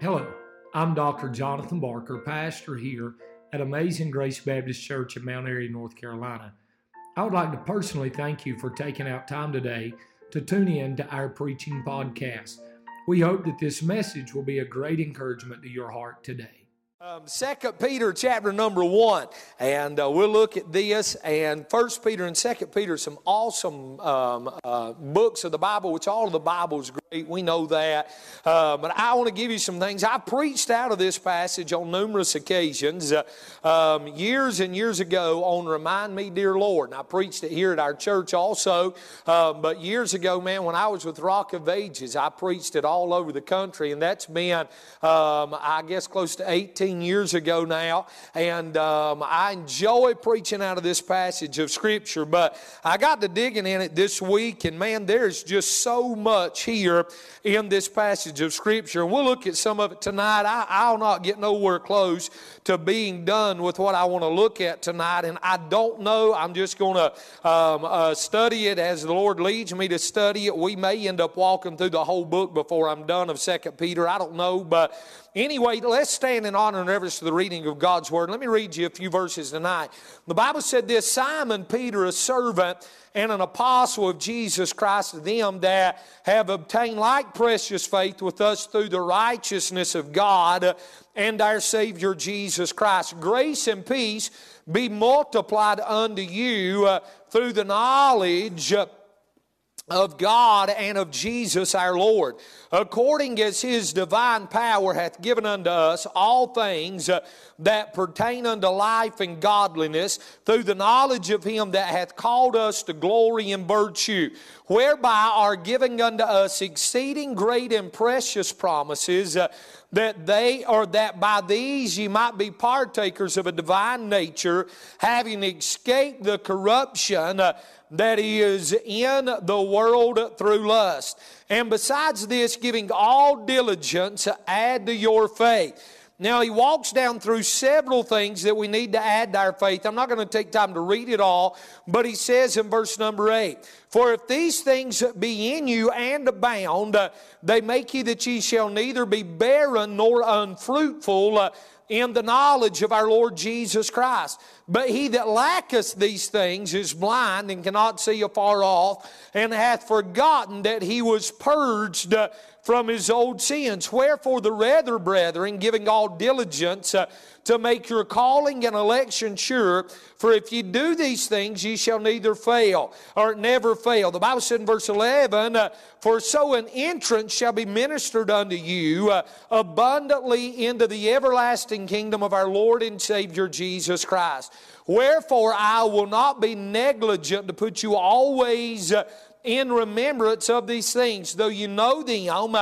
Hello, I'm Dr. Jonathan Barker, pastor here at Amazing Grace Baptist Church in Mount Airy, North Carolina. I would like to personally thank you for taking out time today to tune in to our preaching podcast. We hope that this message will be a great encouragement to your heart today. Um, Second Peter chapter number one, and uh, we'll look at this. And First Peter and Second Peter, some awesome um, uh, books of the Bible, which all of the Bible is great. We know that, uh, but I want to give you some things. I preached out of this passage on numerous occasions, uh, um, years and years ago. On "Remind Me, Dear Lord," and I preached it here at our church also. Um, but years ago, man, when I was with Rock of Ages, I preached it all over the country, and that's been, um, I guess, close to eighteen years ago now, and um, I enjoy preaching out of this passage of Scripture. But I got to digging in it this week, and man, there's just so much here in this passage of Scripture. And We'll look at some of it tonight. I, will not get nowhere close to being done with what I want to look at tonight, and I don't know. I'm just going to um, uh, study it as the Lord leads me to study it. We may end up walking through the whole book before I'm done of Second Peter. I don't know, but Anyway, let's stand in honor and reverence to the reading of God's Word. Let me read you a few verses tonight. The Bible said this Simon Peter, a servant and an apostle of Jesus Christ, to them that have obtained like precious faith with us through the righteousness of God and our Savior Jesus Christ. Grace and peace be multiplied unto you uh, through the knowledge of God and of Jesus our Lord, according as his divine power hath given unto us all things uh, that pertain unto life and godliness, through the knowledge of him that hath called us to glory and virtue, whereby are given unto us exceeding great and precious promises, uh, that they or that by these ye might be partakers of a divine nature, having escaped the corruption. Uh, that is in the world through lust. And besides this, giving all diligence, add to your faith. Now, he walks down through several things that we need to add to our faith. I'm not going to take time to read it all, but he says in verse number 8 For if these things be in you and abound, they make you that ye shall neither be barren nor unfruitful. In the knowledge of our Lord Jesus Christ. But he that lacketh these things is blind and cannot see afar off, and hath forgotten that he was purged uh, from his old sins. Wherefore, the rather, brethren, giving all diligence uh, to make your calling and election sure, for if you do these things, ye shall neither fail or never fail. The Bible said in verse 11, uh, For so an entrance shall be ministered unto you uh, abundantly into the everlasting kingdom of our Lord and Savior Jesus Christ. Wherefore, I will not be negligent to put you always uh, in remembrance of these things, though you know them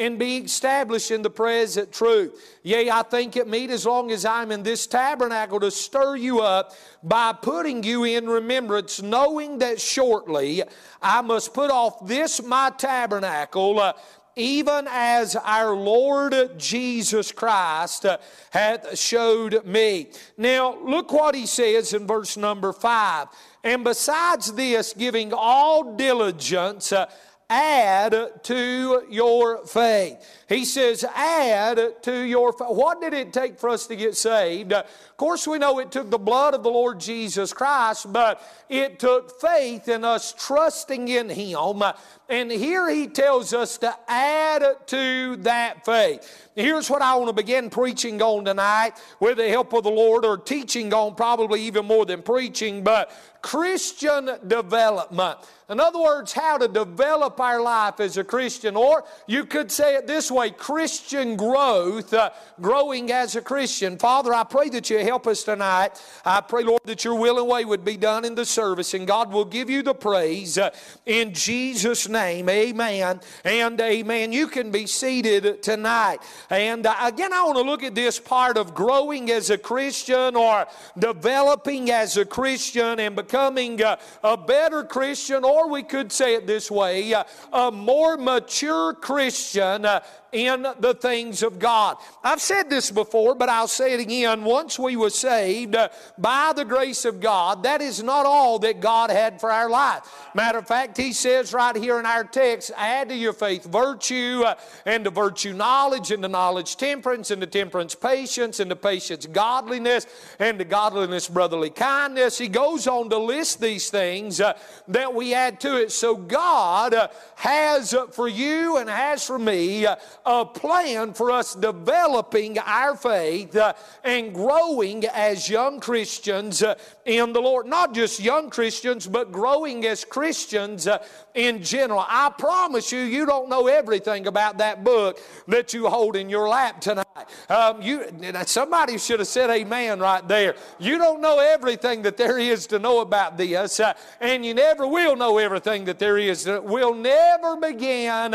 and be established in the present truth. Yea, I think it meet as long as I'm in this tabernacle to stir you up by putting you in remembrance, knowing that shortly I must put off this my tabernacle. Uh, even as our Lord Jesus Christ uh, hath showed me. Now, look what he says in verse number five. And besides this, giving all diligence, uh, add to your faith. He says, add to your. What did it take for us to get saved? Of course, we know it took the blood of the Lord Jesus Christ, but it took faith in us trusting in Him. And here He tells us to add to that faith. Here's what I want to begin preaching on tonight with the help of the Lord, or teaching on probably even more than preaching, but Christian development. In other words, how to develop our life as a Christian. Or you could say it this way Christian growth, uh, growing as a Christian. Father, I pray that you help us tonight. I pray, Lord, that your will and way would be done in the service, and God will give you the praise uh, in Jesus' name. Amen and amen. You can be seated tonight. And uh, again, I want to look at this part of growing as a Christian or developing as a Christian and becoming uh, a better Christian or or we could say it this way uh, a more mature Christian uh, in the things of God. I've said this before, but I'll say it again. Once we were saved uh, by the grace of God, that is not all that God had for our life. Matter of fact, He says right here in our text, add to your faith virtue, uh, and to virtue knowledge, and to knowledge temperance, and to temperance patience, and to patience godliness, and to godliness brotherly kindness. He goes on to list these things uh, that we add to it. So God has for you and has for me a plan for us developing our faith uh, and growing as young Christians uh, in the Lord. Not just young Christians, but growing as Christians uh, in general. I promise you, you don't know everything about that book that you hold in your lap tonight. Um, you, somebody should have said amen right there. You don't know everything that there is to know about this, and you never will know everything that there is. We'll never begin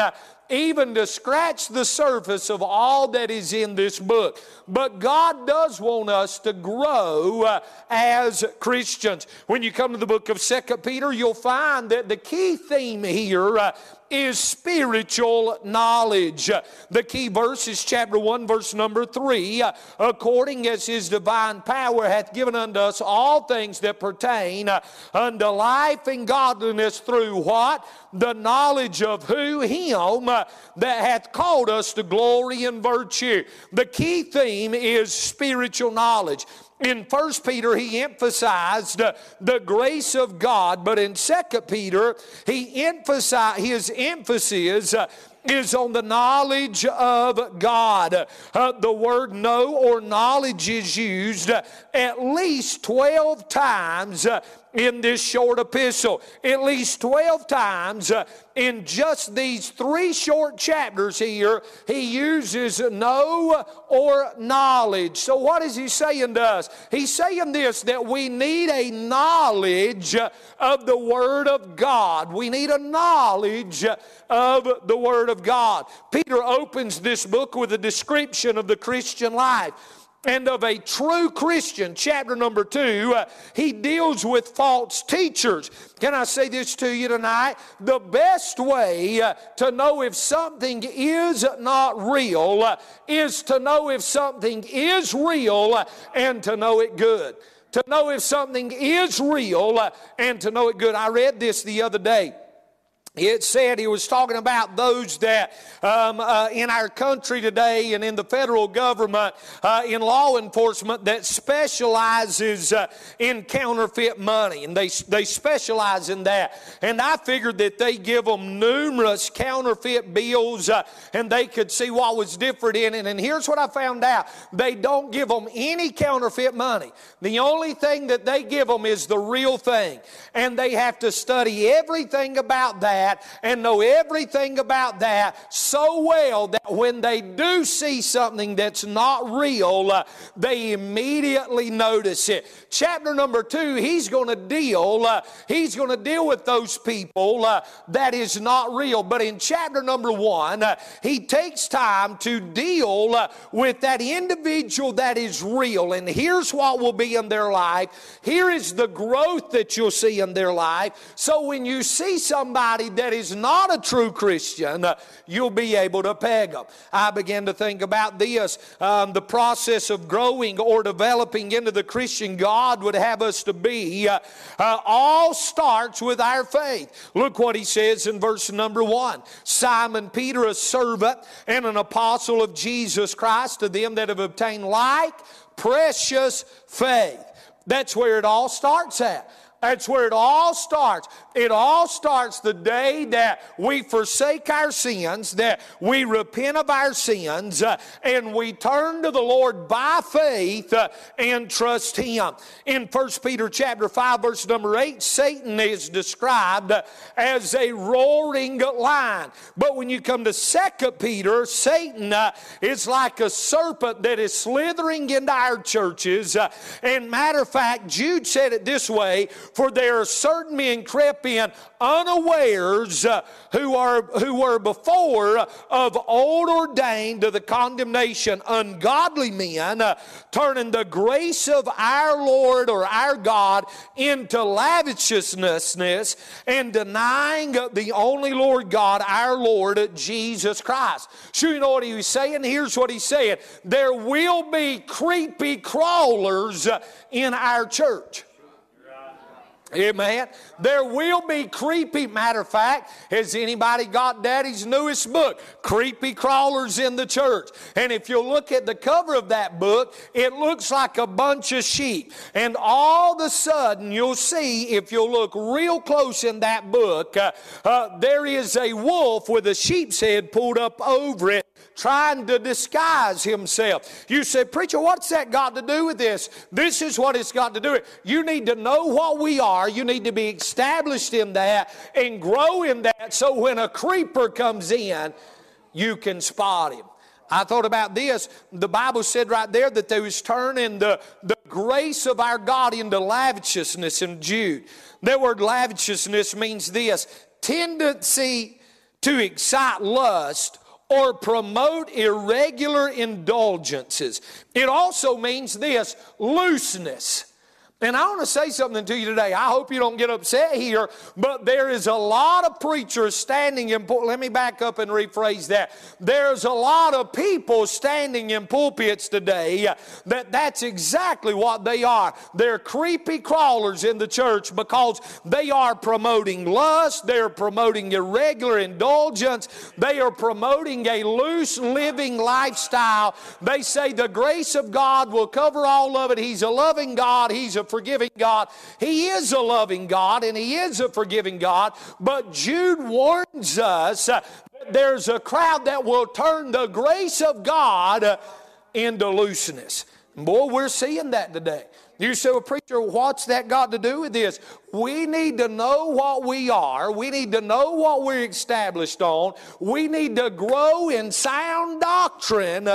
even to scratch the surface of all that is in this book. But God does want us to grow uh, as Christians. When you come to the book of Second Peter, you'll find that the key theme here uh, is spiritual knowledge. The key verse is chapter 1, verse number 3. According as his divine power hath given unto us all things that pertain unto life and godliness through what? The knowledge of who? Him that hath called us to glory and virtue. The key is spiritual knowledge. In 1 Peter, he emphasized uh, the grace of God, but in 2 Peter, he emphasized his emphasis uh, is on the knowledge of God. Uh, the word know or knowledge is used at least 12 times in this short epistle. At least 12 times uh, in just these three short chapters here, he uses know or knowledge. So, what is he saying to us? He's saying this that we need a knowledge of the Word of God. We need a knowledge of the Word of God. Peter opens this book with a description of the Christian life and of a true Christian, chapter number two, uh, he deals with false teachers. Can I say this to you tonight? The best way uh, to know if something is not real uh, is to know if something is real uh, and to know it good. To know if something is real uh, and to know it good. I read this the other day it said he was talking about those that um, uh, in our country today and in the federal government uh, in law enforcement that specializes uh, in counterfeit money and they, they specialize in that. And i figured that they give them numerous counterfeit bills uh, and they could see what was different in it. And here's what i found out. They don't give them any counterfeit money. The only thing that they give them is the real thing. And they have to study everything about that that and know everything about that so well that when they do see something that's not real, uh, they immediately notice it. Chapter number two, he's going to deal, uh, he's going to deal with those people uh, that is not real. But in chapter number one, uh, he takes time to deal uh, with that individual that is real. And here's what will be in their life. Here is the growth that you'll see in their life. So when you see somebody that is not a true Christian, uh, you'll be able to peg them. I began to think about this um, the process of growing or developing into the Christian God would have us to be. Uh, uh, all starts with our faith. Look what he says in verse number one Simon Peter, a servant and an apostle of Jesus Christ, to them that have obtained like precious faith. That's where it all starts at. That's where it all starts. It all starts the day that we forsake our sins, that we repent of our sins, uh, and we turn to the Lord by faith uh, and trust Him. In 1 Peter chapter 5, verse number 8, Satan is described as a roaring lion. But when you come to 2 Peter, Satan uh, is like a serpent that is slithering into our churches. Uh, and matter of fact, Jude said it this way For there are certain men crept in unawares uh, who are who were before of old ordained to the condemnation, ungodly men, uh, turning the grace of our Lord or our God into lavishness and denying the only Lord God, our Lord Jesus Christ. Sure, you know what he was saying? Here's what he's saying there will be creepy crawlers in our church. Amen. There will be creepy. Matter of fact, has anybody got Daddy's newest book, Creepy Crawlers in the Church? And if you look at the cover of that book, it looks like a bunch of sheep. And all of a sudden, you'll see, if you look real close in that book, uh, uh, there is a wolf with a sheep's head pulled up over it trying to disguise himself. You say, Preacher, what's that got to do with this? This is what it's got to do with. You need to know what we are. You need to be established in that and grow in that so when a creeper comes in, you can spot him. I thought about this. The Bible said right there that they was turning the, the grace of our God into lavishness in Jude. That word lavishness means this tendency to excite lust or promote irregular indulgences. It also means this looseness. And I want to say something to you today. I hope you don't get upset here, but there is a lot of preachers standing in. Let me back up and rephrase that. There's a lot of people standing in pulpits today that that's exactly what they are. They're creepy crawlers in the church because they are promoting lust, they're promoting irregular indulgence, they are promoting a loose living lifestyle. They say the grace of God will cover all of it. He's a loving God, He's a forgiving God. He is a loving God and He is a forgiving God. But Jude warns us that there's a crowd that will turn the grace of God into looseness. Boy, we're seeing that today. You say, well, preacher, what's that got to do with this? We need to know what we are. We need to know what we're established on. We need to grow in sound doctrine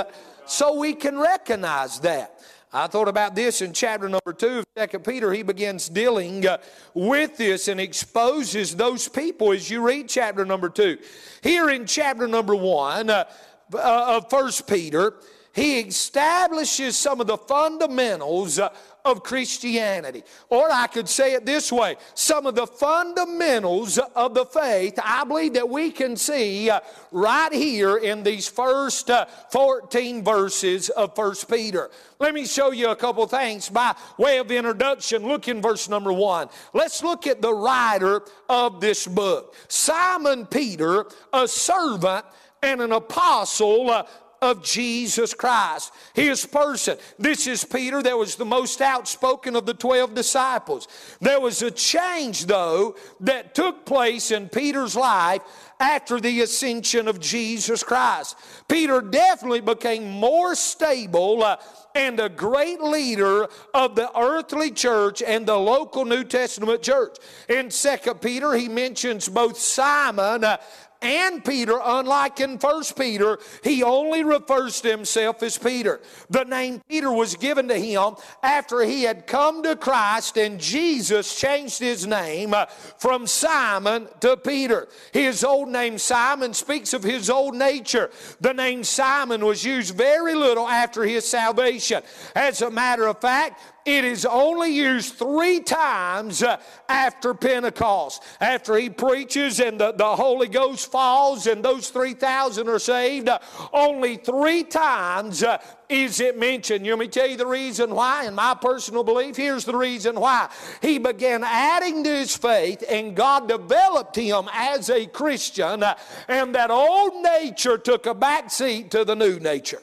so we can recognize that. I thought about this in chapter number two of Second Peter. He begins dealing uh, with this and exposes those people as you read chapter number two. Here in chapter number one uh, uh, of First Peter, he establishes some of the fundamentals uh, of Christianity. Or I could say it this way some of the fundamentals of the faith, I believe that we can see uh, right here in these first uh, 14 verses of 1 Peter. Let me show you a couple things by way of introduction. Look in verse number one. Let's look at the writer of this book. Simon Peter, a servant and an apostle of Jesus Christ, his person. This is Peter that was the most outspoken of the 12 disciples. There was a change, though, that took place in Peter's life after the ascension of Jesus Christ. Peter definitely became more stable. Uh, and a great leader of the earthly church and the local New Testament church. In Second Peter, he mentions both Simon uh, and Peter, unlike in First Peter, he only refers to himself as Peter. The name Peter was given to him after he had come to Christ and Jesus changed his name uh, from Simon to Peter. His old name Simon speaks of his old nature. The name Simon was used very little after his salvation. As a matter of fact, it is only used three times uh, after Pentecost. After he preaches and the, the Holy Ghost falls and those 3,000 are saved, uh, only three times uh, is it mentioned. You me tell you the reason why. In my personal belief, here's the reason why. He began adding to his faith, and God developed him as a Christian, and that old nature took a back seat to the new nature.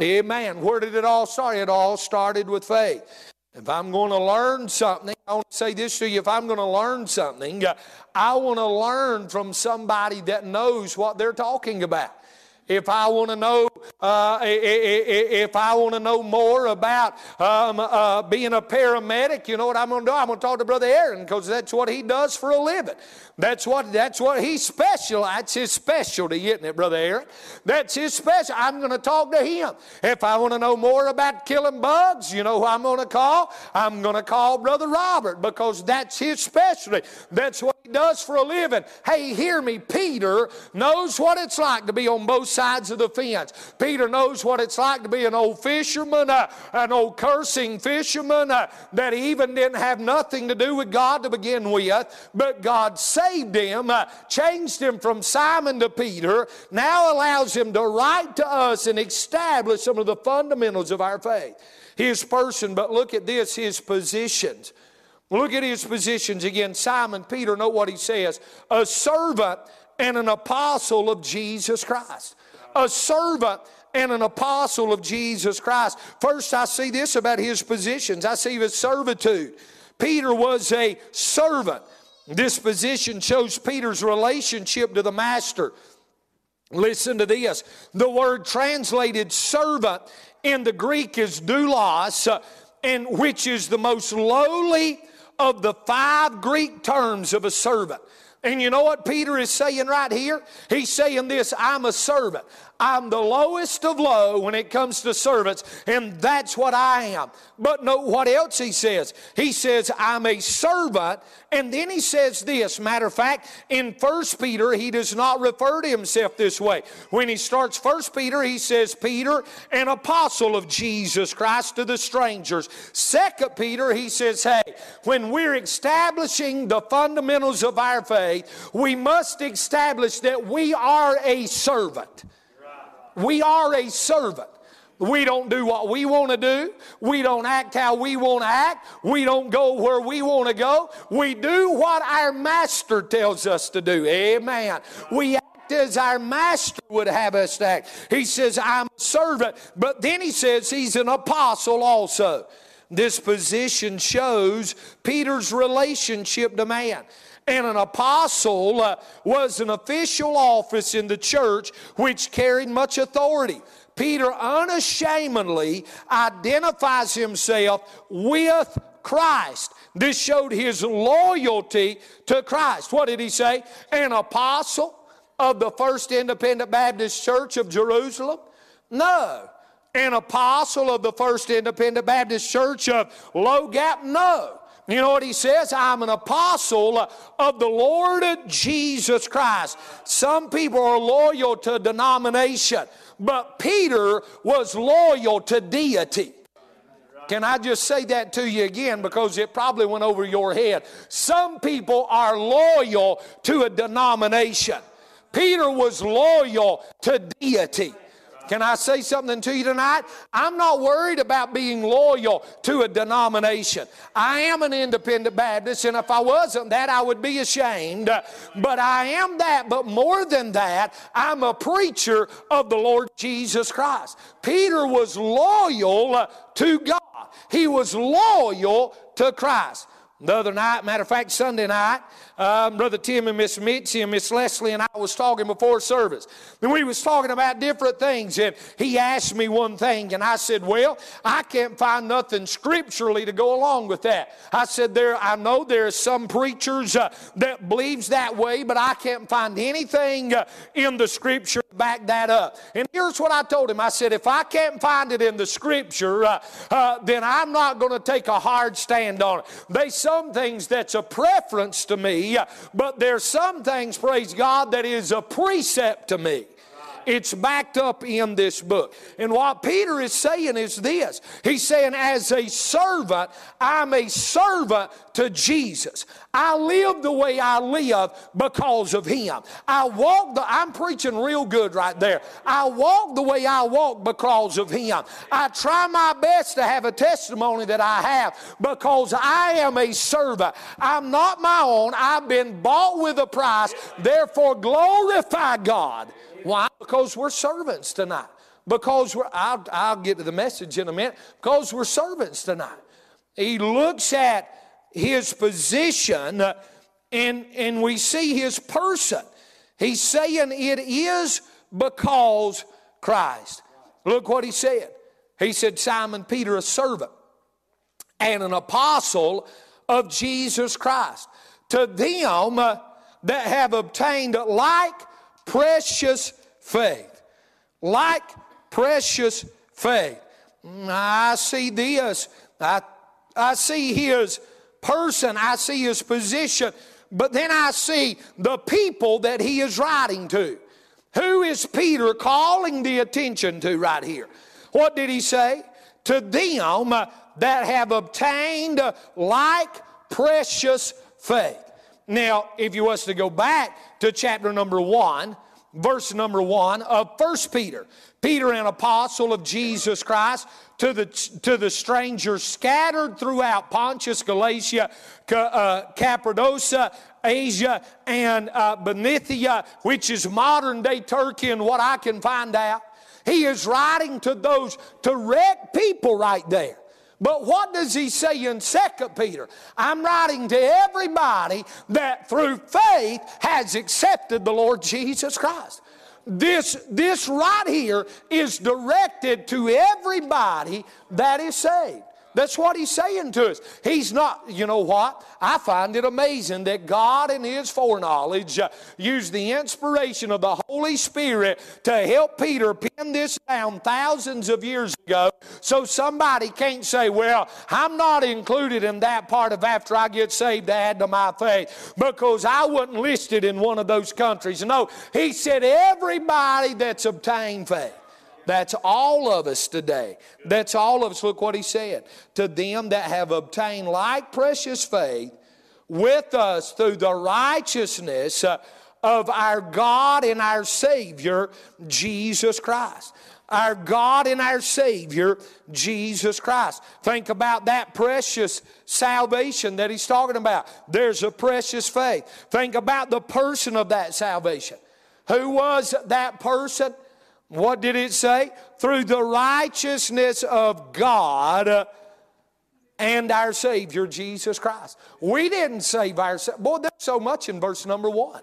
Amen. Where did it all start? It all started with faith. If I'm going to learn something, I want to say this to you. If I'm going to learn something, uh, I want to learn from somebody that knows what they're talking about. If I want to know Uh, if I want to know more about um, uh, being a paramedic, you know what I'm going to do? I'm going to talk to Brother Aaron because that's what he does for a living. That's what that's what he's special. That's his specialty, isn't it, Brother Aaron? That's his special. I'm going to talk to him. If I want to know more about killing bugs, you know who I'm going to call? I'm going to call Brother Robert because that's his specialty. That's what does for a living. Hey, hear me. Peter knows what it's like to be on both sides of the fence. Peter knows what it's like to be an old fisherman, uh, an old cursing fisherman uh, that even didn't have nothing to do with God to begin with, but God saved saved him, uh, changed him from Simon to Peter, now allows him to write to us and establish some of the fundamentals of our faith. His person, but look at this, his positions. Look at his positions again. Simon Peter, know what he says a servant and an apostle of Jesus Christ. A servant and an apostle of Jesus Christ. First, I see this about his positions. I see his servitude. Peter was a servant. This position shows Peter's relationship to the master. Listen to this. The word translated servant in the Greek is doulos, uh, and which is the most lowly of the five Greek terms of a servant. And you know what Peter is saying right here? He's saying this I'm a servant. I'm the lowest of low when it comes to servants, and that's what I am. But note what else he says. He says, I'm a servant, and then he says this. Matter of fact, in First Peter, he does not refer to himself this way. When he starts First Peter, he says, Peter, an apostle of Jesus Christ to the strangers. Second Peter, he says, hey, when we're establishing the fundamentals of our faith, we must establish that we are a servant. We are a servant. We don't do what we want to do. We don't act how we want to act. We don't go where we want to go. We do what our master tells us to do. Amen. We act as our master would have us act. He says, I'm a servant. But then he says he's an apostle also. This position shows Peter's relationship to man. And an apostle uh, was an official office in the church which carried much authority. Peter unashamedly identifies himself with Christ. This showed his loyalty to Christ. What did he say? An apostle of the First Independent Baptist Church of Jerusalem? No. An apostle of the First Independent Baptist Church of Low Gap? No. You know what he says? I'm an apostle of the Lord Jesus Christ. Some people are loyal to a denomination, but Peter was loyal to deity. Can I just say that to you again because it probably went over your head? Some people are loyal to a denomination. Peter was loyal to deity. Can I say something to you tonight? I'm not worried about being loyal to a denomination. I am an independent Baptist, and if I wasn't that, I would be ashamed. But I am that. But more than that, I'm a preacher of the Lord Jesus Christ. Peter was loyal to God, he was loyal to Christ. The other night, matter of fact, Sunday night, um, Brother Tim and Miss Mitzi and Miss Leslie and I was talking before service. And we was talking about different things. And he asked me one thing, and I said, Well, I can't find nothing scripturally to go along with that. I said, There, I know there are some preachers uh, that believes that way, but I can't find anything uh, in the scripture to back that up. And here's what I told him. I said, if I can't find it in the scripture, uh, uh then I'm not going to take a hard stand on it. There's some things that's a preference to me but there's some things, praise God, that is a precept to me. It's backed up in this book. And what Peter is saying is this He's saying, as a servant, I'm a servant to Jesus. I live the way I live because of Him. I walk the, I'm preaching real good right there. I walk the way I walk because of Him. I try my best to have a testimony that I have because I am a servant. I'm not my own. I've been bought with a price. Therefore, glorify God. Why? Because we're servants tonight. Because we're, I'll, I'll get to the message in a minute. Because we're servants tonight. He looks at his position and, and we see his person. He's saying it is because Christ. look what he said. He said, Simon Peter, a servant and an apostle of Jesus Christ. To them that have obtained like precious faith. Like precious faith. I see this. I, I see his person. I see his position. But then I see the people that he is writing to. Who is Peter calling the attention to right here? What did he say? To them that have obtained like precious faith. Now, if you was to go back to chapter number one, verse number one of First Peter, Peter, an apostle of Jesus Christ, to the, to the strangers scattered throughout Pontus, Galatia, uh, Cappadocia, Asia, and uh, Bithynia, which is modern day Turkey, and what I can find out. He is writing to those direct people right there. But what does he say in 2 Peter? I'm writing to everybody that through faith has accepted the Lord Jesus Christ. This, this right here is directed to everybody that is saved. That's what he's saying to us. He's not, you know what? I find it amazing that God, in his foreknowledge, uh, used the inspiration of the Holy Spirit to help Peter pin this down thousands of years ago so somebody can't say, well, I'm not included in that part of after I get saved to add to my faith because I wasn't listed in one of those countries. No, he said, everybody that's obtained faith. That's all of us today. That's all of us. Look what he said. To them that have obtained like precious faith with us through the righteousness uh, of our God and our Savior, Jesus Christ. Our God and our Savior, Jesus Christ. Think about that precious salvation that he's talking about. There's a precious faith. Think about the person of that salvation. Who was that person? What did it say? Through the righteousness of God and our Savior Jesus Christ. We didn't save ourselves. Boy, there's so much in verse number one.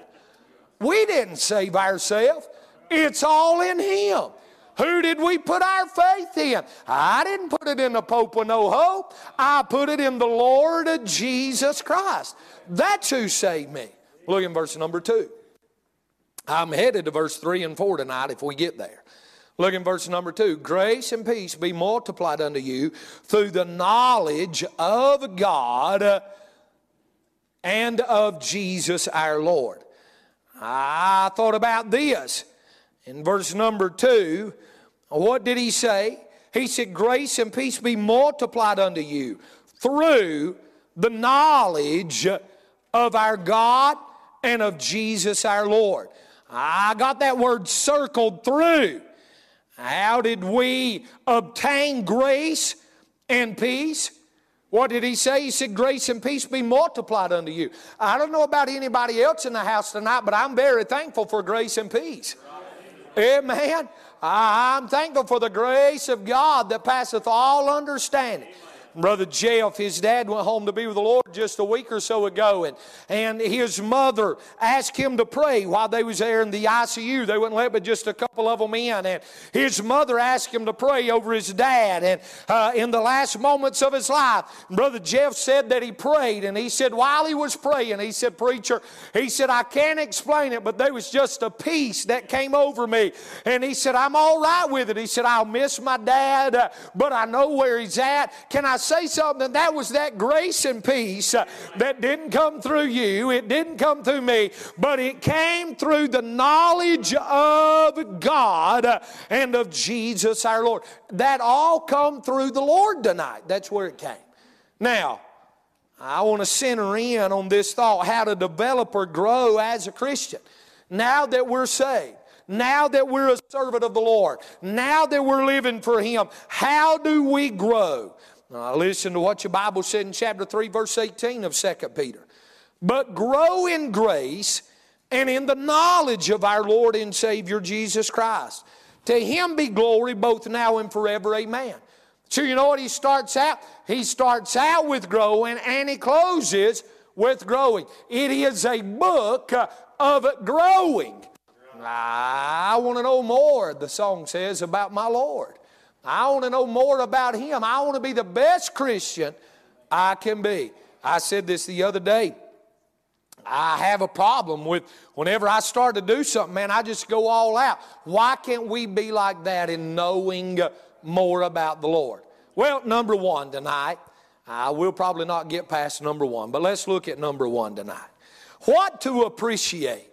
We didn't save ourselves, it's all in Him. Who did we put our faith in? I didn't put it in the Pope with no hope. I put it in the Lord of Jesus Christ. That's who saved me. Look in verse number two. I'm headed to verse 3 and 4 tonight if we get there. Look in verse number 2. Grace and peace be multiplied unto you through the knowledge of God and of Jesus our Lord. I thought about this. In verse number 2, what did he say? He said, Grace and peace be multiplied unto you through the knowledge of our God and of Jesus our Lord. I got that word circled through. How did we obtain grace and peace? What did he say? He said, Grace and peace be multiplied unto you. I don't know about anybody else in the house tonight, but I'm very thankful for grace and peace. Amen. I'm thankful for the grace of God that passeth all understanding. Brother Jeff, his dad went home to be with the Lord just a week or so ago, and, and his mother asked him to pray while they was there in the ICU. They wouldn't let but just a couple of them in, and his mother asked him to pray over his dad. And uh, in the last moments of his life, Brother Jeff said that he prayed, and he said while he was praying, he said, preacher, he said I can't explain it, but there was just a peace that came over me, and he said I'm all right with it. He said I'll miss my dad, uh, but I know where he's at. Can I say something? That was that grace and peace uh, that didn't come through you, it didn't come through me, but it came through the knowledge of God uh, and of Jesus our Lord. That all come through the Lord tonight. That's where it came. Now, I want to center in on this thought how to develop or grow as a Christian. Now that we're saved, now that we're a servant of the Lord, now that we're living for Him, how do we grow? Now, listen to what your Bible said in chapter 3, verse 18 of 2 Peter. But grow in grace and in the knowledge of our Lord and Savior Jesus Christ. To him be glory both now and forever. Amen. So, you know what he starts out? He starts out with growing and he closes with growing. It is a book uh, of growing. I want to know more, the song says, about my Lord. I want to know more about Him. I want to be the best Christian I can be. I said this the other day. I have a problem with whenever I start to do something, man, I just go all out. Why can't we be like that in knowing more about the Lord? Well, number one tonight, I will probably not get past number one, but let's look at number one tonight. What to appreciate?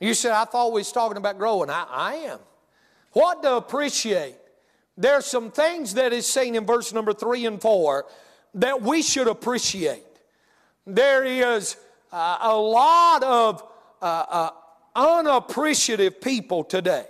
You said, I thought we was talking about growing. I, I am. What to appreciate? There's some things that is seen in verse number three and four that we should appreciate. There is uh, a lot of uh, uh, unappreciative people today.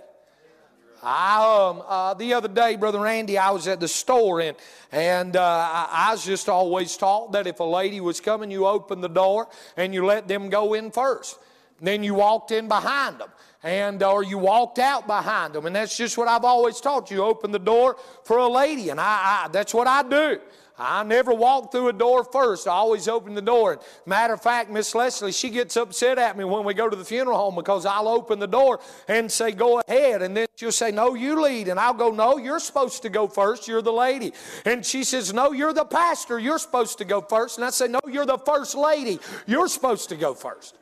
I, um, uh, the other day, Brother Randy, I was at the store and, and uh, I, I, was just always taught that if a lady was coming, you open the door and you let them go in first. Then you walked in behind them and uh, or you walked out behind them and that's just what i've always taught you open the door for a lady and I, I, that's what i do I never walk through a door first. I always open the door. Matter of fact, Miss Leslie, she gets upset at me when we go to the funeral home because I'll open the door and say, Go ahead. And then she'll say, No, you lead. And I'll go, No, you're supposed to go first. You're the lady. And she says, No, you're the pastor. You're supposed to go first. And I say, No, you're the first lady. You're supposed to go first.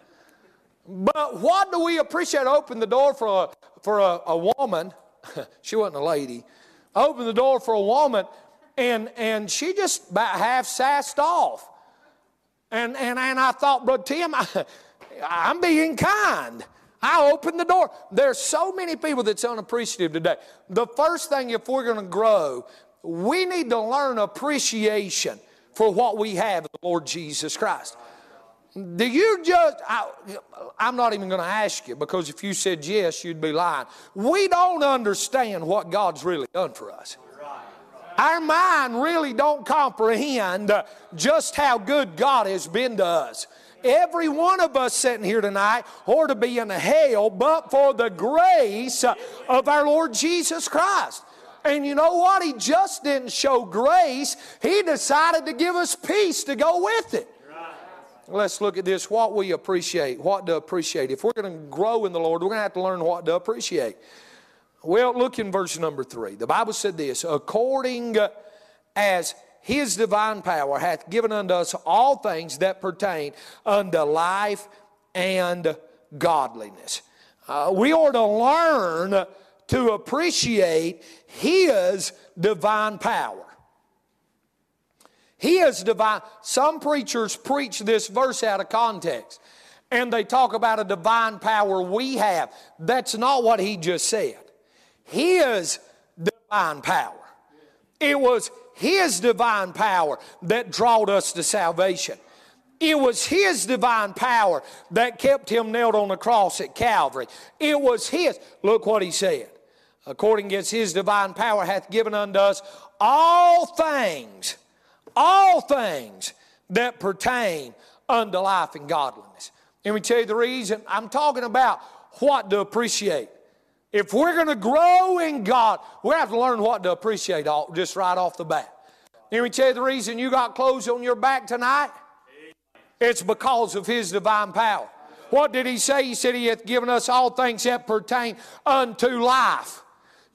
But what do we appreciate? Open the door for a, for a, a woman. she wasn't a lady. Open the door for a woman and, and she just about half sassed off. And, and, and I thought, Brother Tim, I, I'm being kind. I opened the door. There's so many people that's unappreciative today. The first thing, if we're going to grow, we need to learn appreciation for what we have in the Lord Jesus Christ. Do you just, I, am not even going to ask you because if you said yes, you'd be lying. We don't understand what God's really done for us. Our mind really don't comprehend just how good God has been to us. Every one of us sitting here tonight ought to be in hell but for the grace of our Lord Jesus Christ. And you know what? He just didn't show grace, He decided to give us peace to go with it. Let's look at this what we appreciate, what to appreciate. If we're going to grow in the Lord, we're going to have to learn what to appreciate. Well, look in verse number three. The Bible said this according as his divine power hath given unto us all things that pertain unto life and godliness. Uh, we are to learn to appreciate his divine power. He is divine. Some preachers preach this verse out of context and they talk about a divine power we have. That's not what he just said. His divine power. It was His divine power that drawed us to salvation. It was His divine power that kept Him nailed on the cross at Calvary. It was His. Look what He said. According as His divine power hath given unto us all things, all things that pertain unto life and godliness. Let me tell you the reason I'm talking about what to appreciate. If we're going to grow in God, we have to learn what to appreciate all, just right off the bat. Let me tell you the reason you got clothes on your back tonight. It's because of His divine power. What did He say? He said He hath given us all things that pertain unto life.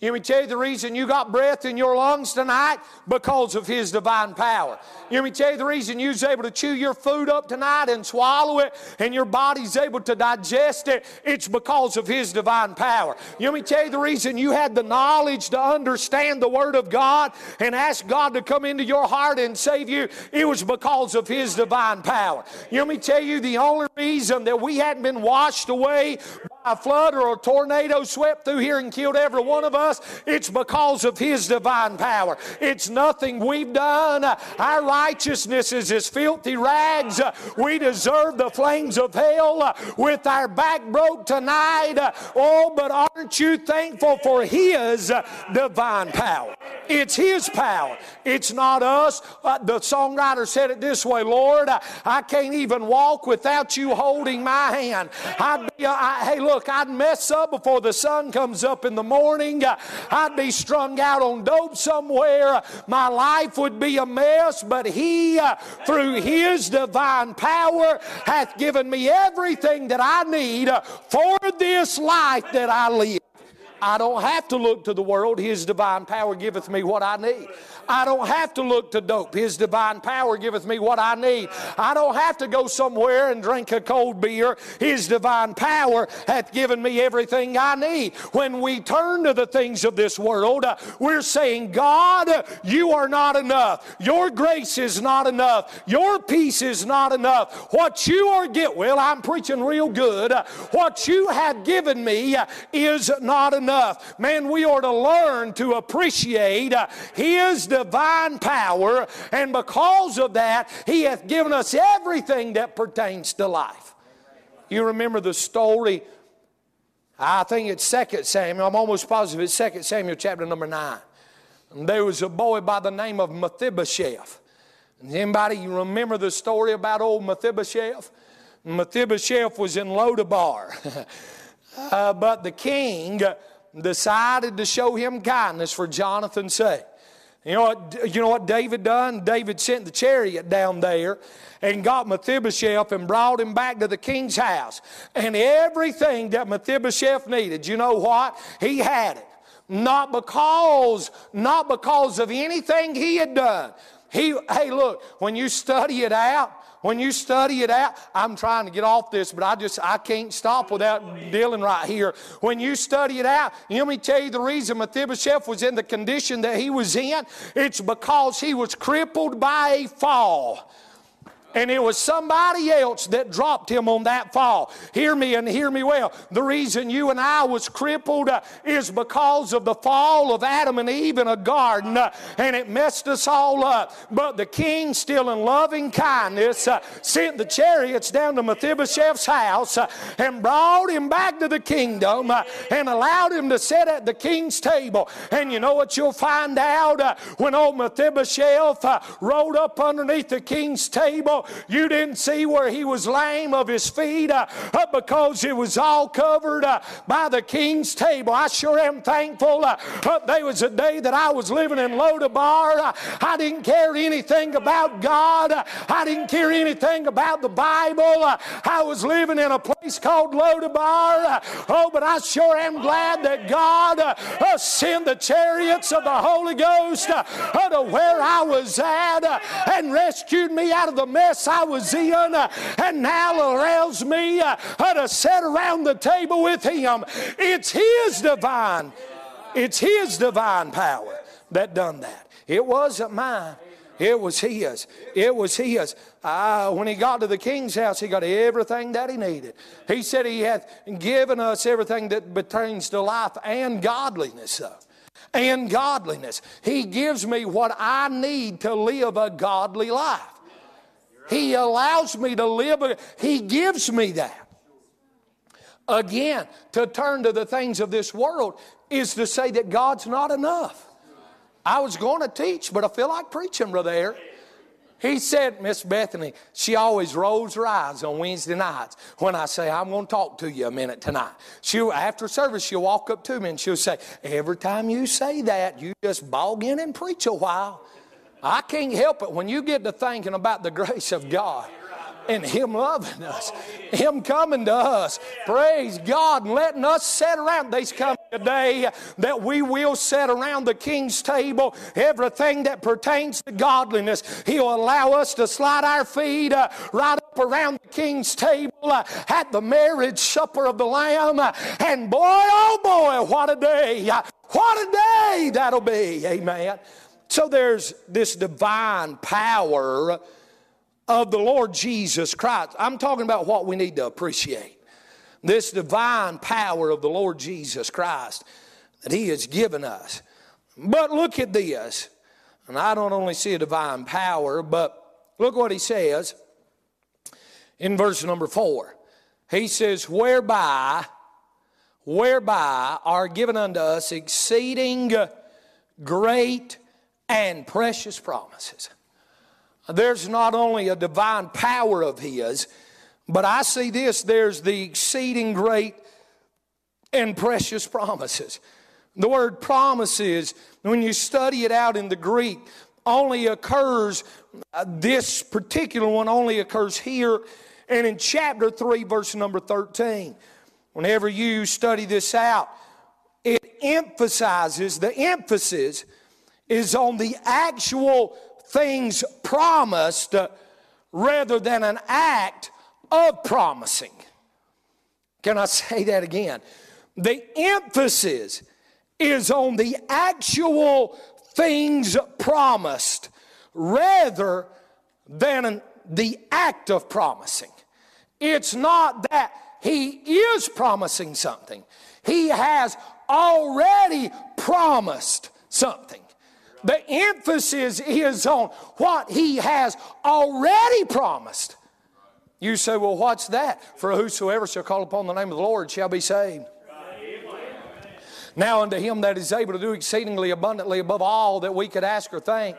Let me tell you the reason you got breath in your lungs tonight because of His divine power. Let me tell you the reason you was able to chew your food up tonight and swallow it and your body's able to digest it. It's because of His divine power. Let me tell you the reason you had the knowledge to understand the Word of God and ask God to come into your heart and save you. It was because of His divine power. Let me tell you the only reason that we hadn't been washed away a flood or a tornado swept through here and killed every one of us it's because of His divine power. It's nothing we've done. Our righteousness is as filthy rags. We deserve the flames of hell with our back broke tonight. Oh, but aren't you thankful for His divine power? It's His power. It's not us. Uh, the songwriter said it this way Lord, I, can't even walk without you holding my hand. I'd be, I, hey, look, I'd mess up before the sun comes up in the morning. I'd be strung out on dope somewhere. My life would be a mess, but He, through His divine power, hath given me everything that I need for this life that I live. I don't have to look to the world. His divine power giveth me what I need. I don't have to look to dope. His divine power giveth me what I need. I don't have to go somewhere and drink a cold beer. His divine power hath given me everything I need. When we turn to the things of this world, uh, we're saying, God, you are not enough. Your grace is not enough. Your peace is not enough. What you are get well, I'm preaching real good. what you have given me is not enough. Man, we are to learn to appreciate uh, His divine power, and because of that, He hath given us everything that pertains to life. You remember the story? I think it's 2 Samuel. I'm almost positive it's 2 Samuel chapter number 9. And there was a boy by the name of Mephibosheth. Anybody remember the story about old Mephibosheth? Mephibosheth was in Lodabar. uh, but the king decided to show him kindness for Jonathan's sake. You know what, you know what David done? David sent the chariot down there and got Mephibosheth and brought him back to the king's house. And everything that Mephibosheth needed, you know what? He had it. Not because, not because of anything he had done. He, hey, look, when you study it out, when you study it out, I'm trying to get off this, but I just I can't stop without dealing right here. When you study it out, let me tell you the reason Mephibosheth was in the condition that he was in. It's because he was crippled by a fall and it was somebody else that dropped him on that fall. Hear me and hear me well. The reason you and I was crippled uh, is because of the fall of Adam and Eve in a garden, uh, and it messed us all up. But the king, still in loving kindness, uh, sent the chariots down to Mephibosheth's house and brought him back to the kingdom and allowed him to sit at the king's table. And you know what you'll find out when old Mephibosheth rode up underneath the king's table? You didn't see where he was lame of his feet uh, uh, because it was all covered uh, by the king's table. I sure am thankful. Uh, uh there was a day that I was living in Lodabar. Uh, I didn't care anything about God. I didn't care anything about the Bible. I was living in a place called Lodabar. oh, but I sure am glad that God sent the chariots of the Holy Ghost to where I was at and rescued me out of the mess I was in, uh, and now allows me uh, to sit around the table with Him. It's His divine, it's His divine power that done that. It wasn't mine. It was his. It was his. Uh, when he got to the king's house, he got everything that he needed. He said he hath given us everything that pertains to life and godliness. And godliness. He gives me what I need to live a godly life. He allows me to live, He gives me that. Again, to turn to the things of this world is to say that God's not enough. I was going to teach, but I feel like preaching, Brother Eric. He said, Miss Bethany, she always rolls her eyes on Wednesday nights when I say, I'm going to talk to you a minute tonight. She'll, after service, she'll walk up to me and she'll say, Every time you say that, you just bog in and preach a while. I can't help it when you get to thinking about the grace of God and Him loving us, Him coming to us. Praise God and letting us sit around. There's coming a day that we will sit around the King's table. Everything that pertains to godliness, He'll allow us to slide our feet uh, right up around the King's table uh, at the marriage supper of the Lamb. and boy, oh boy, what a day! what a day that'll be. Amen. So there's this divine power of the Lord Jesus Christ. I'm talking about what we need to appreciate. This divine power of the Lord Jesus Christ that He has given us. But look at this. And I don't only see a divine power, but look what He says in verse number four. He says, Whereby, whereby are given unto us exceeding great and precious promises. There's not only a divine power of His, but I see this there's the exceeding great and precious promises. The word promises, when you study it out in the Greek, only occurs, uh, this particular one only occurs here and in chapter 3, verse number 13. Whenever you study this out, it emphasizes, the emphasis is on the actual things promised rather than an act of promising. Can I say that again? The emphasis is on the actual things promised rather than the act of promising. It's not that he is promising something, he has already promised something. The emphasis is on what he has already promised. You say, well, what's that? For whosoever shall call upon the name of the Lord shall be saved. Now unto him that is able to do exceedingly abundantly above all that we could ask or think.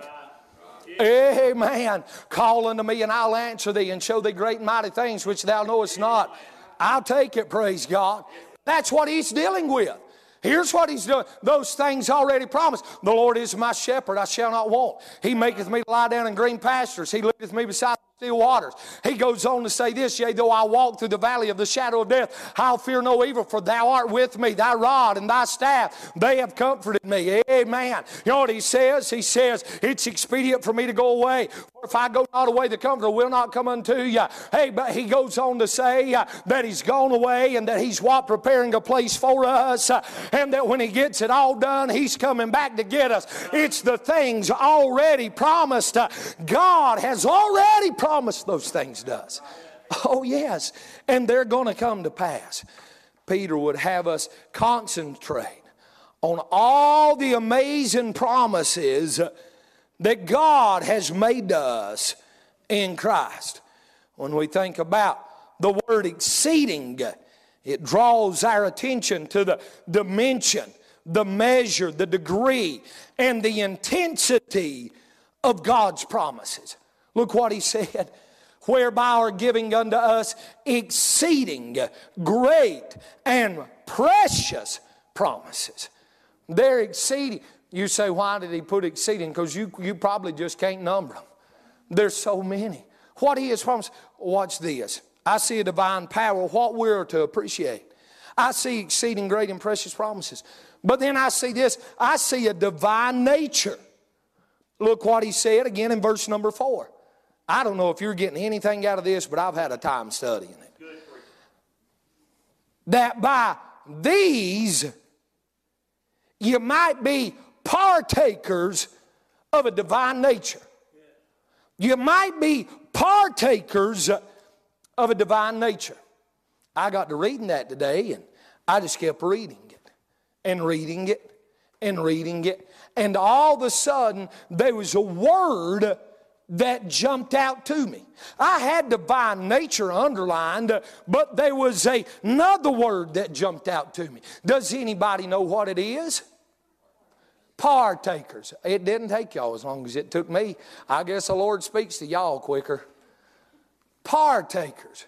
Amen. Call unto me and I'll answer thee and show thee great and mighty things which thou knowest not. I'll take it, praise God. That's what he's dealing with. Here's what he's doing. Those things already promised. The Lord is my shepherd, I shall not want. He maketh me to lie down in green pastures. He leadeth me beside still waters. He goes on to say this, yea, though I walk through the valley of the shadow of death, I'll fear no evil, for thou art with me, thy rod and thy staff, they have comforted me. Amen. You know what he says? He says, It's expedient for me to go away. For if I go not away, the comforter will not come unto you. Hey, but he goes on to say uh, that he's gone away and that he's what preparing a place for us, uh, and that when he gets it all done, he's coming back to get us. It's the things already promised. Uh, God has already promised promised those things does. Oh, yes. And they're going to come to pass. Peter would have us concentrate on all the amazing promises that God has made us in Christ. When we think about the word exceeding, it draws our attention to the dimension, the measure, the degree, and the intensity of God's promises. Look what he said. Whereby are giving unto us exceeding great and precious promises. They're exceeding. You say, why did he put exceeding? Because you, you probably just can't number them. There's so many. What he has promised. Watch this. I see a divine power, what we're to appreciate. I see exceeding great and precious promises. But then I see this I see a divine nature. Look what he said again in verse number four. I don't know if you're getting anything out of this, but I've had a time studying it. That by these you might be partakers of a divine nature. You might be partakers of a divine nature. I got to reading that today and I just kept reading it and reading it and reading it. And all of a sudden, there was a word that jumped out to me. I had divine nature underlined, but there was a, another word that jumped out to me. Does anybody know what it is? Partakers. It didn't take y'all as long as it took me. I guess the Lord speaks to y'all quicker. Partakers.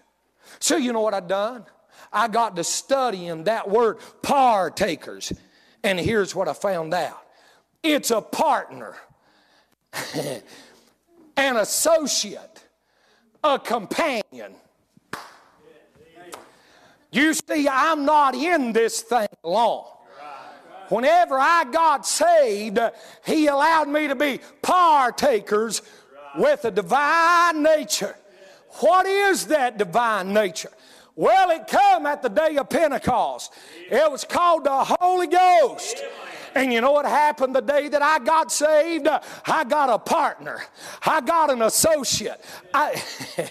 So, you know what I done? I got to studying that word, partakers. And here's what I found out it's a partner. an associate, a companion. You see, I'm not in this thing alone. Whenever I got saved, He allowed me to be partakers with a divine nature. What is that divine nature? Well, it come at the day of Pentecost. It was called the Holy Ghost. And you know what happened the day that I got saved? I got a partner, I got an associate. I,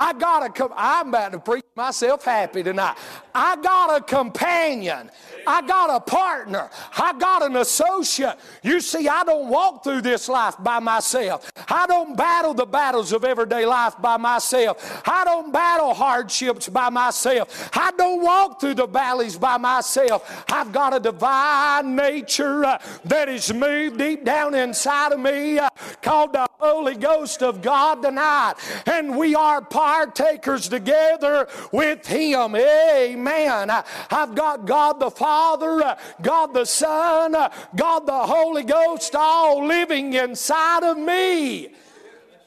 I got a, com- I'm about to preach myself happy tonight. I got a companion. I got a partner. I got an associate. You see, I don't walk through this life by myself. I don't battle the battles of everyday life by myself. I don't battle hardships by myself. I don't walk through the valleys by myself. I've got a divine nature uh, that is moved deep down inside of me uh, called the Holy Ghost of God tonight. And we are partakers together with Him. Amen. I've got God the Father, God the Son, God the Holy Ghost all living inside of me.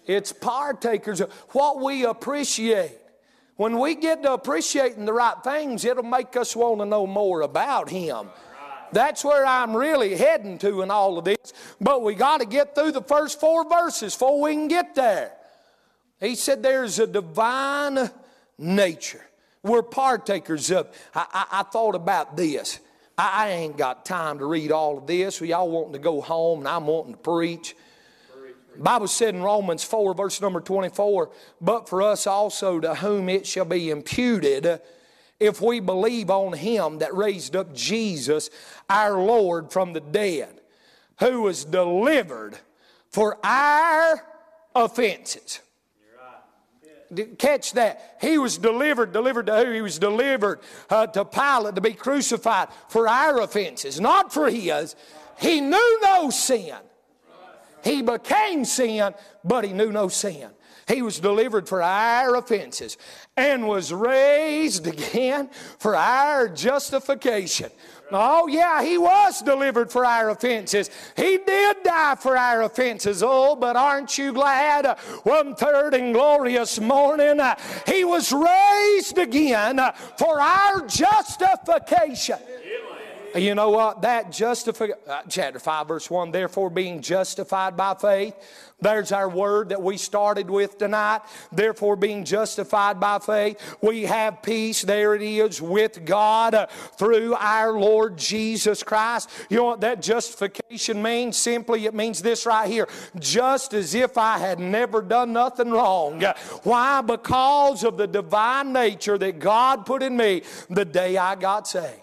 It's partakers what we appreciate. When we get to appreciating the right things, it'll make us want to know more about Him. That's where I'm really heading to in all of this. But we got to get through the first four verses before we can get there. He said there's a divine nature. We're partakers of. I, I, I thought about this. I, I, ain't got time to read all of this. We all wanting to go home, and I'm wanting to preach. Bible said in Romans 4, verse number 24, but for us also to whom it shall be imputed if we believe on him that raised up Jesus, our Lord, from the dead, who was delivered for our offenses. Catch that. He was delivered. Delivered to who? He was delivered uh, to Pilate to be crucified for our offenses, not for his. He knew no sin. He became sin, but he knew no sin. He was delivered for our offenses and was raised again for our justification. Oh, yeah, he was delivered for our offenses. He did die for our offenses. Oh, but aren't you glad? One third and glorious morning, he was raised again for our justification. You know what? That justification, uh, chapter 5, verse 1, therefore being justified by faith. There's our word that we started with tonight. Therefore, being justified by faith, we have peace. There it is with God uh, through our Lord Jesus Christ. You know what that justification means? Simply, it means this right here just as if I had never done nothing wrong. Why? Because of the divine nature that God put in me the day I got saved.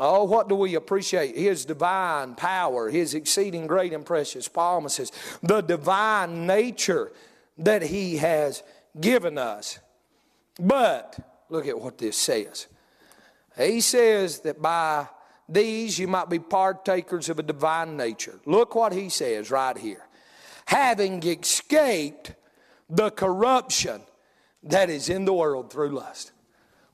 Oh, what do we appreciate? His divine power, His exceeding great and precious promises, the divine nature that He has given us. But look at what this says. He says that by these you might be partakers of a divine nature. Look what He says right here. Having escaped the corruption that is in the world through lust.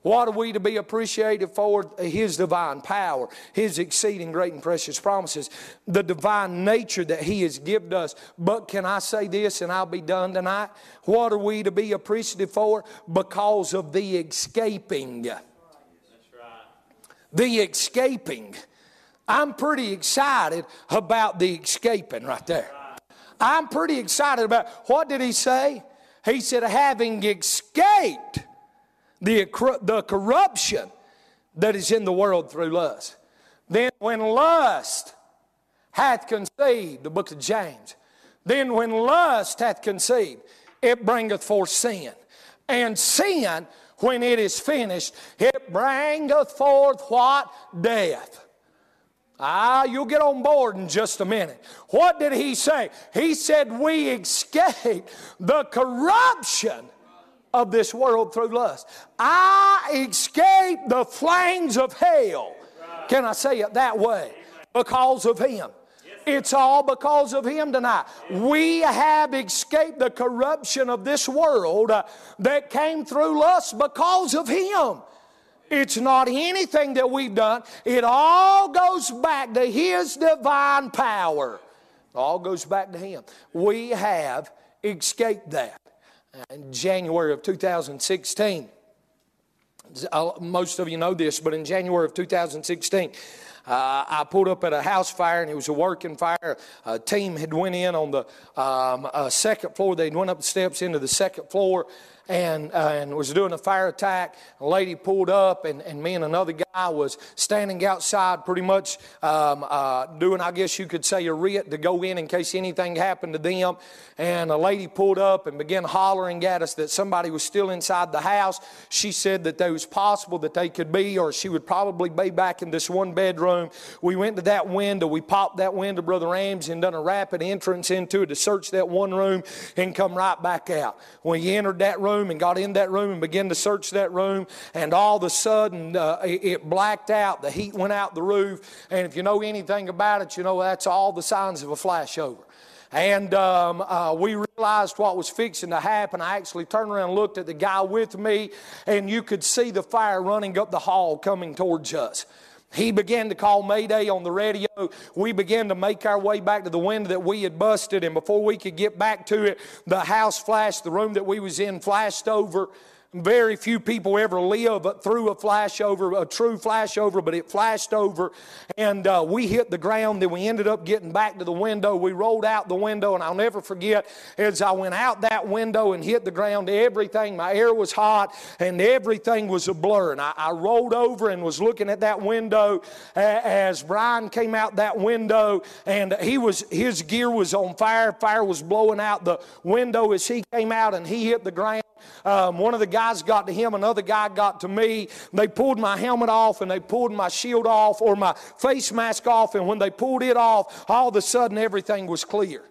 What are we to be appreciated for? His divine power, His exceeding great and precious promises, the divine nature that He has given us. But can I say this and I'll be done tonight? What are we to be appreciative for? Because of the escaping. That's right. The escaping. I'm pretty excited about the escaping right there. I'm pretty excited about what did he say? He said, having escaped the, the corruption that is in the world through lust. Then when lust hath conceived, the book of James, then when lust hath conceived, it bringeth forth sin. And sin, when it is finished, it bringeth forth what? Death. Ah, you'll get on board in just a minute. What did he say? He said, We escape the corruption of this world through lust. I escaped the flames of hell. Can I say it that way? Because of Him. It's all because of Him tonight. We have escaped the corruption of this world uh, that came through lust because of Him. It's not anything that we've done, it all goes back to His divine power. It all goes back to Him. We have escaped that in January of 2016. Uh, most of you know this, but in January of 2016, uh, I pulled up at a house fire and it was a working fire. A team had went in on the um, uh, second floor. They went up the steps into the second floor and, uh, and was doing a fire attack. A lady pulled up, and, and me and another guy was standing outside, pretty much um, uh, doing, I guess you could say, a RIT to go in in case anything happened to them. And a lady pulled up and began hollering at us that somebody was still inside the house. She said that it was possible that they could be, or she would probably be back in this one bedroom. We went to that window. We popped that window, Brother Ramsey, and done a rapid entrance into it to search that one room and come right back out. When you entered that room and got in that room and began to search that room, and all of a sudden uh, it blacked out. The heat went out the roof. And if you know anything about it, you know that's all the signs of a flashover. And um, uh, we realized what was fixing to happen. I actually turned around and looked at the guy with me, and you could see the fire running up the hall coming towards us. He began to call Mayday on the radio. We began to make our way back to the window that we had busted, and before we could get back to it, the house flashed. The room that we was in flashed over. Very few people ever live through a flashover, a true flashover, but it flashed over. And uh, we hit the ground. Then we ended up getting back to the window. We rolled out the window, and I'll never forget as I went out that window and hit the ground, everything, my air was hot, and everything was a blur. And I, I rolled over and was looking at that window as Brian came out that window, and he was his gear was on fire. Fire was blowing out the window as he came out, and he hit the ground. Um, one of the guys got to him, another guy got to me. They pulled my helmet off and they pulled my shield off or my face mask off. And when they pulled it off, all of a sudden everything was clear.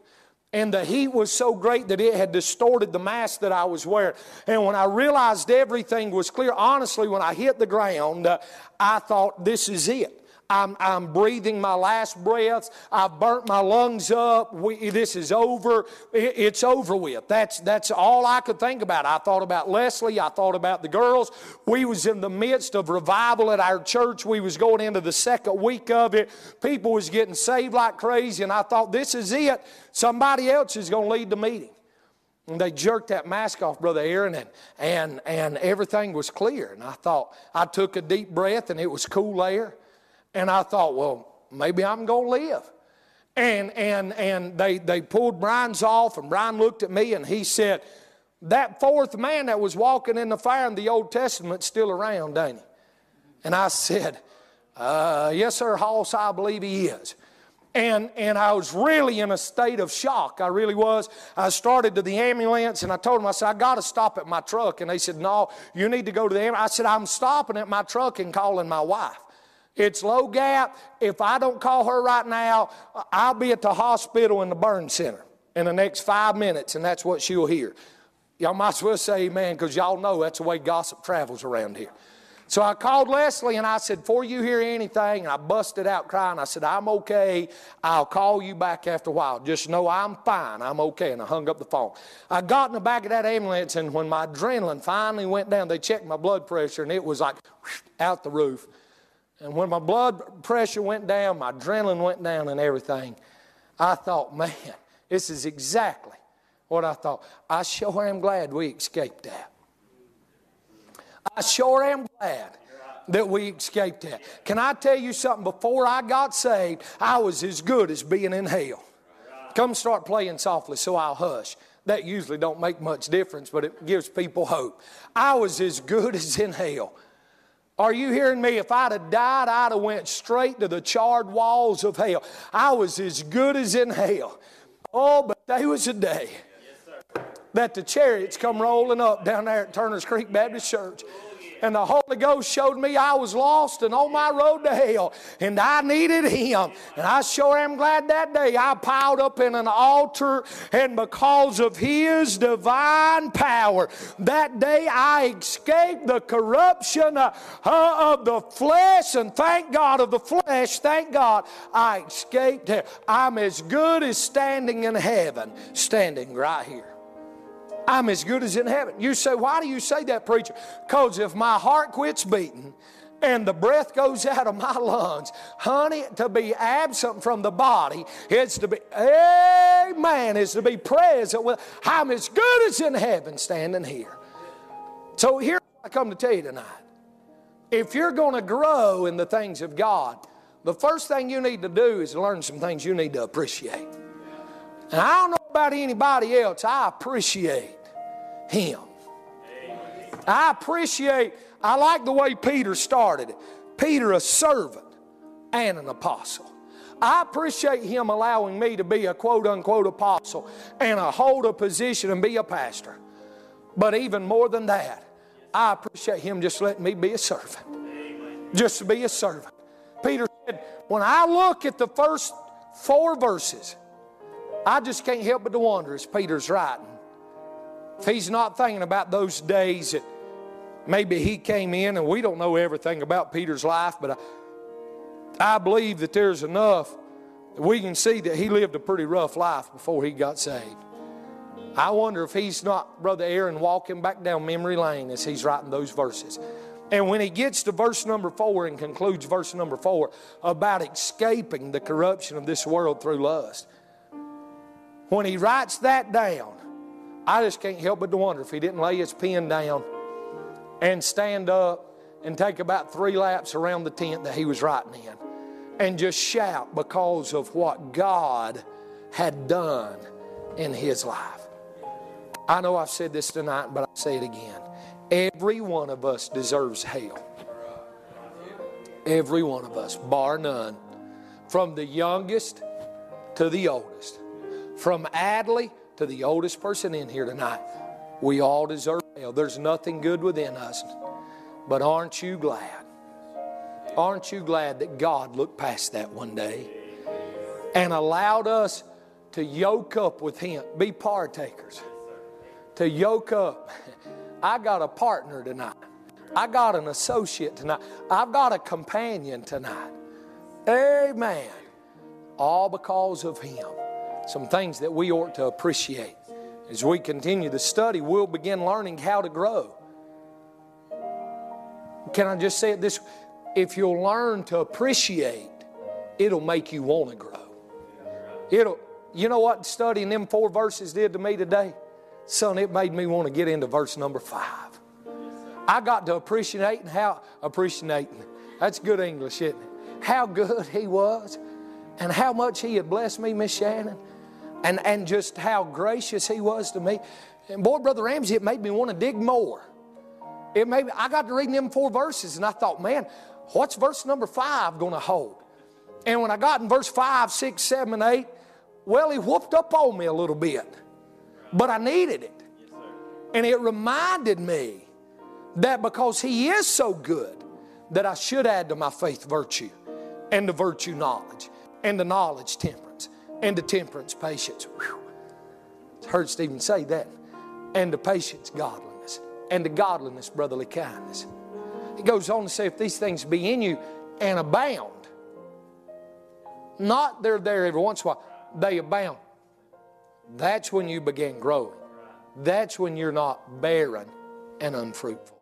And the heat was so great that it had distorted the mask that I was wearing. And when I realized everything was clear, honestly, when I hit the ground, uh, I thought, this is it. I'm, I'm breathing my last breaths. I've burnt my lungs up. We, this is over. It, it's over with. That's, that's all I could think about. I thought about Leslie. I thought about the girls. We was in the midst of revival at our church. We was going into the second week of it. People was getting saved like crazy. And I thought, this is it. Somebody else is going to lead the meeting. And they jerked that mask off, Brother Aaron, and, and, and everything was clear. And I thought, I took a deep breath, and it was cool air. And I thought, well, maybe I'm going to live. And, and, and they, they pulled Brian's off, and Brian looked at me and he said, That fourth man that was walking in the fire in the Old Testament still around, ain't he? And I said, uh, Yes, sir, Hoss, I believe he is. And, and I was really in a state of shock. I really was. I started to the ambulance and I told them, I said, I got to stop at my truck. And they said, No, you need to go to the ambulance. I said, I'm stopping at my truck and calling my wife. It's low gap. If I don't call her right now, I'll be at the hospital in the burn center in the next five minutes, and that's what she'll hear. Y'all might as well say amen because y'all know that's the way gossip travels around here. So I called Leslie and I said, Before you hear anything, and I busted out crying. I said, I'm okay. I'll call you back after a while. Just know I'm fine. I'm okay. And I hung up the phone. I got in the back of that ambulance, and when my adrenaline finally went down, they checked my blood pressure, and it was like out the roof. And when my blood pressure went down, my adrenaline went down, and everything, I thought, man, this is exactly what I thought. I sure am glad we escaped that. I sure am glad that we escaped that. Can I tell you something? Before I got saved, I was as good as being in hell. Come start playing softly so I'll hush. That usually don't make much difference, but it gives people hope. I was as good as in hell. Are you hearing me? If I'd have died, I'd have went straight to the charred walls of hell. I was as good as in hell. Oh, but there was a day that the chariots come rolling up down there at Turner's Creek Baptist Church and the Holy Ghost showed me I was lost and on my road to hell, and I needed Him. And I sure am glad that day I piled up in an altar, and because of His divine power, that day I escaped the corruption uh, of the flesh, and thank God of the flesh, thank God I escaped. I'm as good as standing in heaven, standing right here. I'm as good as in heaven. You say, why do you say that, preacher? Because if my heart quits beating and the breath goes out of my lungs, honey, to be absent from the body, it's to be, amen, is to be present with, I'm as good as in heaven standing here. So here I come to tell you tonight. If you're going to grow in the things of God, the first thing you need to do is learn some things you need to appreciate. And I don't know about anybody else, I appreciate Him. I appreciate, I like the way Peter started. Peter, a servant and an apostle. I appreciate him allowing me to be a quote unquote apostle and a hold a position and be a pastor. But even more than that, I appreciate him just letting me be a servant. Just to be a servant. Peter said, when I look at the first four verses, I just can't help but to wonder as Peter's writing. If he's not thinking about those days that maybe he came in, and we don't know everything about Peter's life, but I, I believe that there's enough that we can see that he lived a pretty rough life before he got saved. I wonder if he's not, Brother Aaron, walking back down memory lane as he's writing those verses. And when he gets to verse number four and concludes verse number four about escaping the corruption of this world through lust, when he writes that down, I just can't help but to wonder if he didn't lay his pen down and stand up and take about three laps around the tent that he was writing in and just shout because of what God had done in his life. I know I've said this tonight, but I'll say it again. Every one of us deserves hell. Every one of us, bar none. From the youngest to the oldest. From Adley to the oldest person in here tonight. We all deserve hell. There's nothing good within us. But aren't you glad? Aren't you glad that God looked past that one day and allowed us to yoke up with Him, be partakers? to yoke up. I got a partner tonight. I got an associate tonight. I've got a companion tonight. Amen. All because of him. Some things that we ought to appreciate. As we continue the study, we'll begin learning how to grow. Can I just say it this if you'll learn to appreciate, it'll make you want to grow. It'll you know what studying them four verses did to me today? Son, it made me want to get into verse number five. I got to appreciate how appreciating. That's good English, isn't it? How good he was and how much he had blessed me, Miss Shannon, and, and just how gracious he was to me. And boy, Brother Ramsey, it made me want to dig more. It made me, I got to reading them four verses and I thought, man, what's verse number five going to hold? And when I got in verse five, six, seven, and eight, well, he whooped up on me a little bit but I needed it. And it reminded me that because He is so good, that I should add to my faith virtue, and the virtue knowledge, and the knowledge temperance, and to temperance patience. Whew. Heard Stephen say that. And to patience godliness, and to godliness brotherly kindness. He goes on to say, if these things be in you and abound, not they're there every once in a while, they abound. That's when you begin growing. That's when you're not barren and unfruitful.